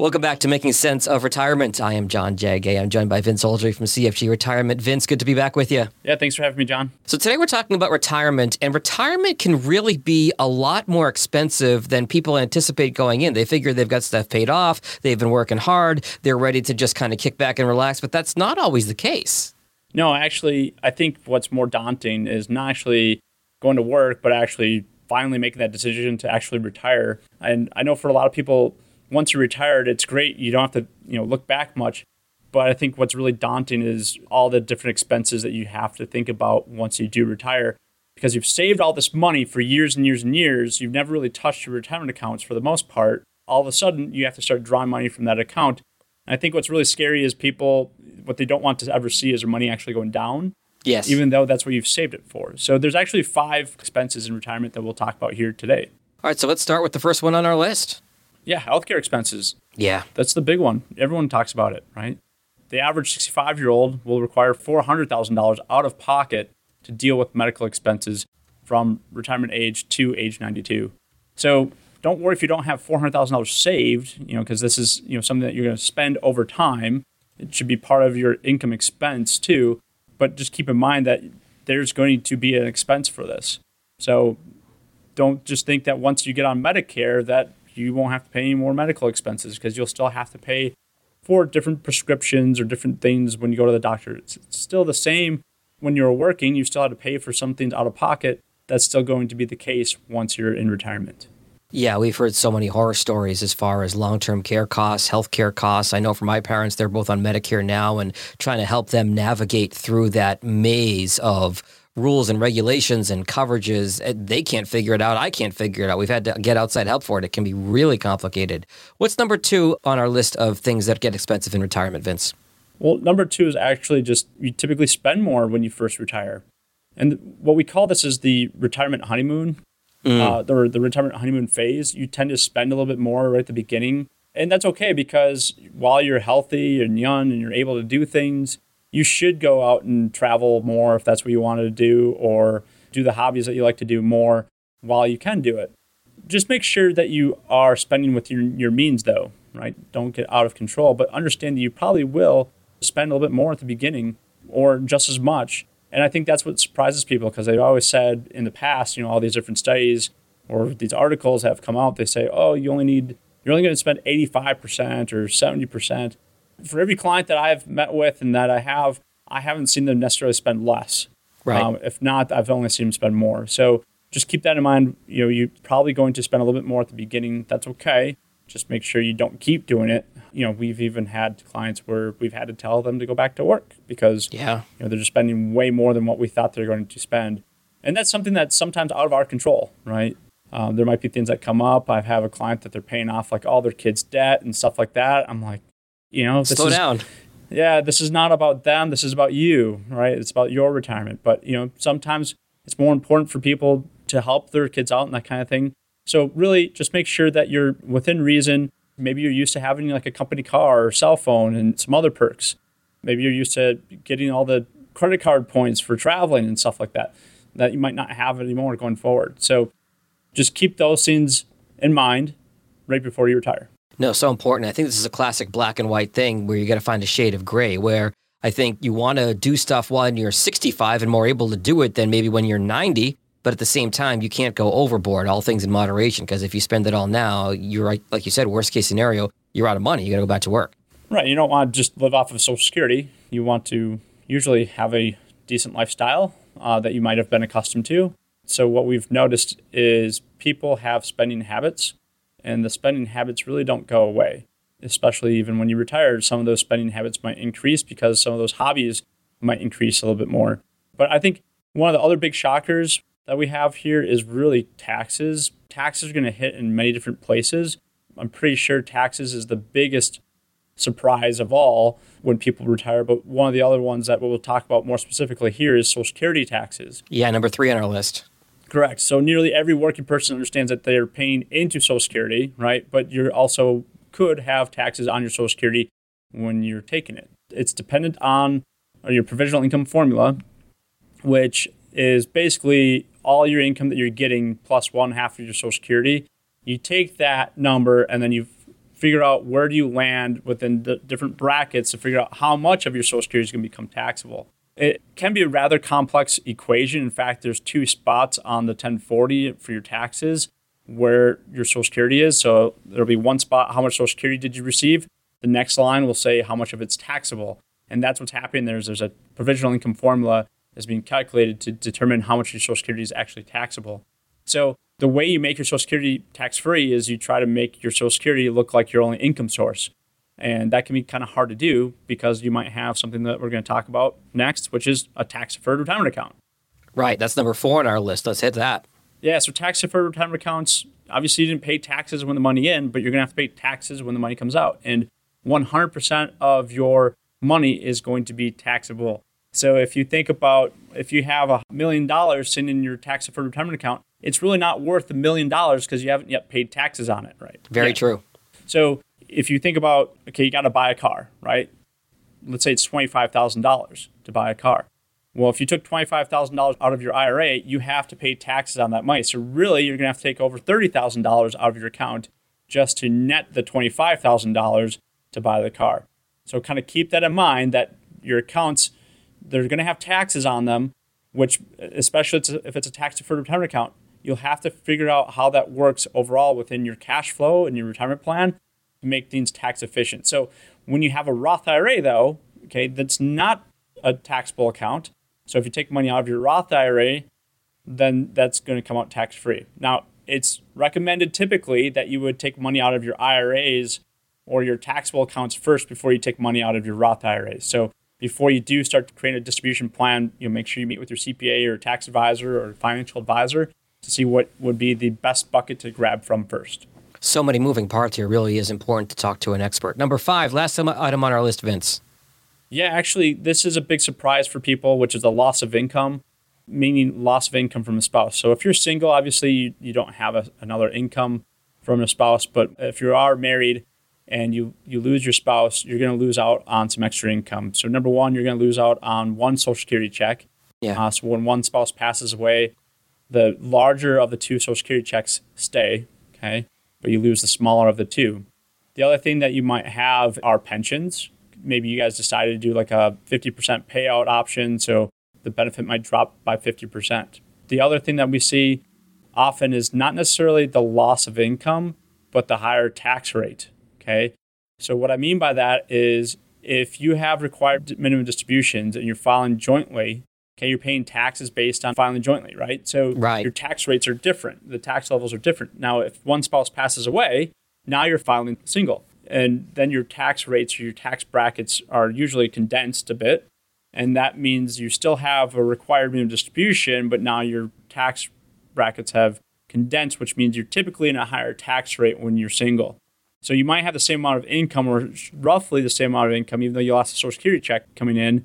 Welcome back to Making Sense of Retirement. I am John Jagay. I'm joined by Vince Oldry from CFG Retirement. Vince, good to be back with you. Yeah, thanks for having me, John. So today we're talking about retirement, and retirement can really be a lot more expensive than people anticipate going in. They figure they've got stuff paid off, they've been working hard, they're ready to just kind of kick back and relax, but that's not always the case. No, actually, I think what's more daunting is not actually going to work, but actually finally making that decision to actually retire. And I know for a lot of people, once you're retired, it's great. You don't have to, you know, look back much. But I think what's really daunting is all the different expenses that you have to think about once you do retire. Because you've saved all this money for years and years and years, you've never really touched your retirement accounts for the most part. All of a sudden, you have to start drawing money from that account. And I think what's really scary is people, what they don't want to ever see is their money actually going down. Yes. Even though that's what you've saved it for. So there's actually five expenses in retirement that we'll talk about here today. All right, so let's start with the first one on our list. Yeah, healthcare expenses. Yeah. That's the big one. Everyone talks about it, right? The average 65 year old will require $400,000 out of pocket to deal with medical expenses from retirement age to age 92. So don't worry if you don't have $400,000 saved, you know, because this is, you know, something that you're going to spend over time. It should be part of your income expense too. But just keep in mind that there's going to be an expense for this. So don't just think that once you get on Medicare that you won't have to pay any more medical expenses because you'll still have to pay for different prescriptions or different things when you go to the doctor. It's still the same when you're working, you still have to pay for some things out of pocket. That's still going to be the case once you're in retirement. Yeah, we've heard so many horror stories as far as long term care costs, health care costs. I know for my parents, they're both on Medicare now and trying to help them navigate through that maze of rules and regulations and coverages. Eh, they can't figure it out. I can't figure it out. We've had to get outside help for it. It can be really complicated. What's number two on our list of things that get expensive in retirement, Vince? Well, number two is actually just you typically spend more when you first retire. And what we call this is the retirement honeymoon, mm. uh, the, the retirement honeymoon phase. You tend to spend a little bit more right at the beginning. And that's okay because while you're healthy and young and you're able to do things, you should go out and travel more if that's what you wanted to do, or do the hobbies that you like to do more while you can do it. Just make sure that you are spending with your, your means, though, right? Don't get out of control, but understand that you probably will spend a little bit more at the beginning or just as much. And I think that's what surprises people because they've always said in the past, you know, all these different studies or these articles have come out, they say, oh, you only need, you're only going to spend 85% or 70% for every client that I've met with and that I have, I haven't seen them necessarily spend less. Right. Um, if not, I've only seen them spend more. So just keep that in mind. You know, you're probably going to spend a little bit more at the beginning. That's okay. Just make sure you don't keep doing it. You know, we've even had clients where we've had to tell them to go back to work because yeah, you know, they're just spending way more than what we thought they're going to spend. And that's something that's sometimes out of our control, right? Um, there might be things that come up. I have a client that they're paying off like all their kids' debt and stuff like that. I'm like, you know, slow is, down. Yeah, this is not about them. This is about you, right? It's about your retirement. But you know, sometimes it's more important for people to help their kids out and that kind of thing. So really, just make sure that you're within reason. Maybe you're used to having like a company car or cell phone and some other perks. Maybe you're used to getting all the credit card points for traveling and stuff like that that you might not have anymore going forward. So just keep those things in mind right before you retire. No, so important. I think this is a classic black and white thing where you got to find a shade of gray where I think you want to do stuff when you're 65 and more able to do it than maybe when you're 90. But at the same time, you can't go overboard, all things in moderation, because if you spend it all now, you're like you said, worst case scenario, you're out of money. You got to go back to work. Right. You don't want to just live off of Social Security. You want to usually have a decent lifestyle uh, that you might have been accustomed to. So, what we've noticed is people have spending habits and the spending habits really don't go away. Especially even when you retire, some of those spending habits might increase because some of those hobbies might increase a little bit more. But I think one of the other big shockers that we have here is really taxes. Taxes are going to hit in many different places. I'm pretty sure taxes is the biggest surprise of all when people retire. But one of the other ones that we'll talk about more specifically here is Social Security taxes. Yeah, number three on our list. Correct. So nearly every working person understands that they're paying into Social Security, right? But you also could have taxes on your Social Security when you're taking it. It's dependent on your provisional income formula, which is basically all your income that you're getting plus one half of your Social Security. You take that number and then you figure out where do you land within the different brackets to figure out how much of your Social Security is going to become taxable. It can be a rather complex equation. In fact, there's two spots on the 1040 for your taxes where your Social Security is. So there'll be one spot, how much Social Security did you receive? The next line will say how much of it's taxable. And that's what's happening. There's there's a provisional income formula that's being calculated to determine how much your Social Security is actually taxable. So the way you make your Social Security tax free is you try to make your Social Security look like your only income source. And that can be kind of hard to do because you might have something that we're going to talk about next, which is a tax deferred retirement account. Right. That's number four on our list. Let's hit that. Yeah. So tax deferred retirement accounts, obviously, you didn't pay taxes when the money in, but you're going to have to pay taxes when the money comes out. And 100% of your money is going to be taxable. So if you think about if you have a million dollars sitting in your tax deferred retirement account, it's really not worth a million dollars because you haven't yet paid taxes on it, right? Very yeah. true. So if you think about okay, you got to buy a car, right? Let's say it's twenty five thousand dollars to buy a car. Well, if you took twenty five thousand dollars out of your IRA, you have to pay taxes on that money. So really, you're going to have to take over thirty thousand dollars out of your account just to net the twenty five thousand dollars to buy the car. So kind of keep that in mind that your accounts they're going to have taxes on them, which especially if it's a tax deferred retirement account, you'll have to figure out how that works overall within your cash flow and your retirement plan make things tax efficient. So when you have a Roth IRA though, okay, that's not a taxable account. So if you take money out of your Roth IRA, then that's going to come out tax free. Now, it's recommended typically that you would take money out of your IRAs or your taxable accounts first before you take money out of your Roth IRAs. So before you do start to create a distribution plan, you know, make sure you meet with your CPA or tax advisor or financial advisor to see what would be the best bucket to grab from first. So many moving parts here. Really is important to talk to an expert. Number five, last item on our list, Vince. Yeah, actually, this is a big surprise for people, which is the loss of income, meaning loss of income from a spouse. So if you're single, obviously you, you don't have a, another income from a spouse. But if you are married, and you you lose your spouse, you're going to lose out on some extra income. So number one, you're going to lose out on one Social Security check. Yeah. Uh, so when one spouse passes away, the larger of the two Social Security checks stay. Okay, but you lose the smaller of the two. The other thing that you might have are pensions. Maybe you guys decided to do like a 50% payout option, so the benefit might drop by 50%. The other thing that we see often is not necessarily the loss of income, but the higher tax rate. Okay. So, what I mean by that is if you have required minimum distributions and you're filing jointly, okay, you're paying taxes based on filing jointly, right? So, right. your tax rates are different. The tax levels are different. Now, if one spouse passes away, now you're filing single. And then your tax rates or your tax brackets are usually condensed a bit. And that means you still have a required minimum distribution, but now your tax brackets have condensed, which means you're typically in a higher tax rate when you're single. So you might have the same amount of income or roughly the same amount of income, even though you lost a social security check coming in,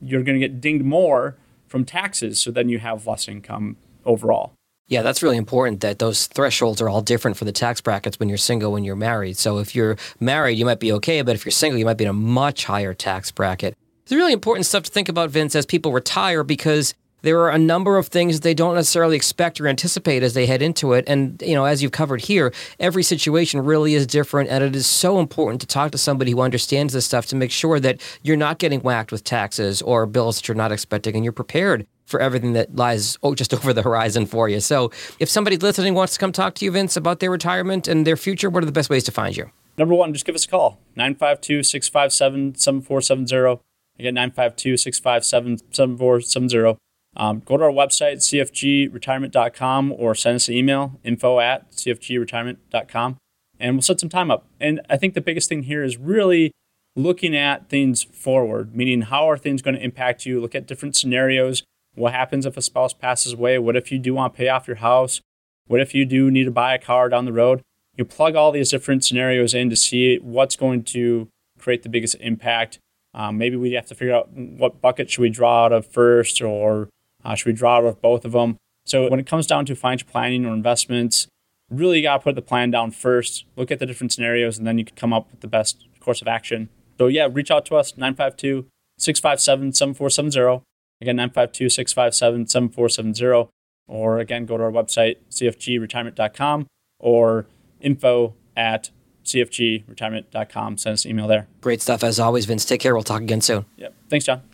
you're going to get dinged more from taxes. So then you have less income overall. Yeah, that's really important that those thresholds are all different for the tax brackets when you're single, when you're married. So if you're married, you might be okay, but if you're single, you might be in a much higher tax bracket. It's really important stuff to think about, Vince, as people retire because there are a number of things they don't necessarily expect or anticipate as they head into it. And, you know, as you've covered here, every situation really is different. And it is so important to talk to somebody who understands this stuff to make sure that you're not getting whacked with taxes or bills that you're not expecting and you're prepared for everything that lies just over the horizon for you. So if somebody listening wants to come talk to you, Vince, about their retirement and their future, what are the best ways to find you? Number one, just give us a call 952 657 7470. Again, 952 657 7470. Um, go to our website, cfgretirement.com, or send us an email, info at cfgretirement.com, and we'll set some time up. And I think the biggest thing here is really looking at things forward, meaning how are things going to impact you? Look at different scenarios. What happens if a spouse passes away? What if you do want to pay off your house? What if you do need to buy a car down the road? You plug all these different scenarios in to see what's going to create the biggest impact. Um, maybe we have to figure out what bucket should we draw out of first, or uh, should we draw out of both of them? So when it comes down to financial planning or investments, really you got to put the plan down first, look at the different scenarios, and then you can come up with the best course of action. So yeah, reach out to us, 952 657 7470. Again, 952 657 7470. Or again, go to our website, cfgretirement.com or info at cfgretirement.com. Send us an email there. Great stuff as always, Vince. Take care. We'll talk again soon. Yep. Thanks, John.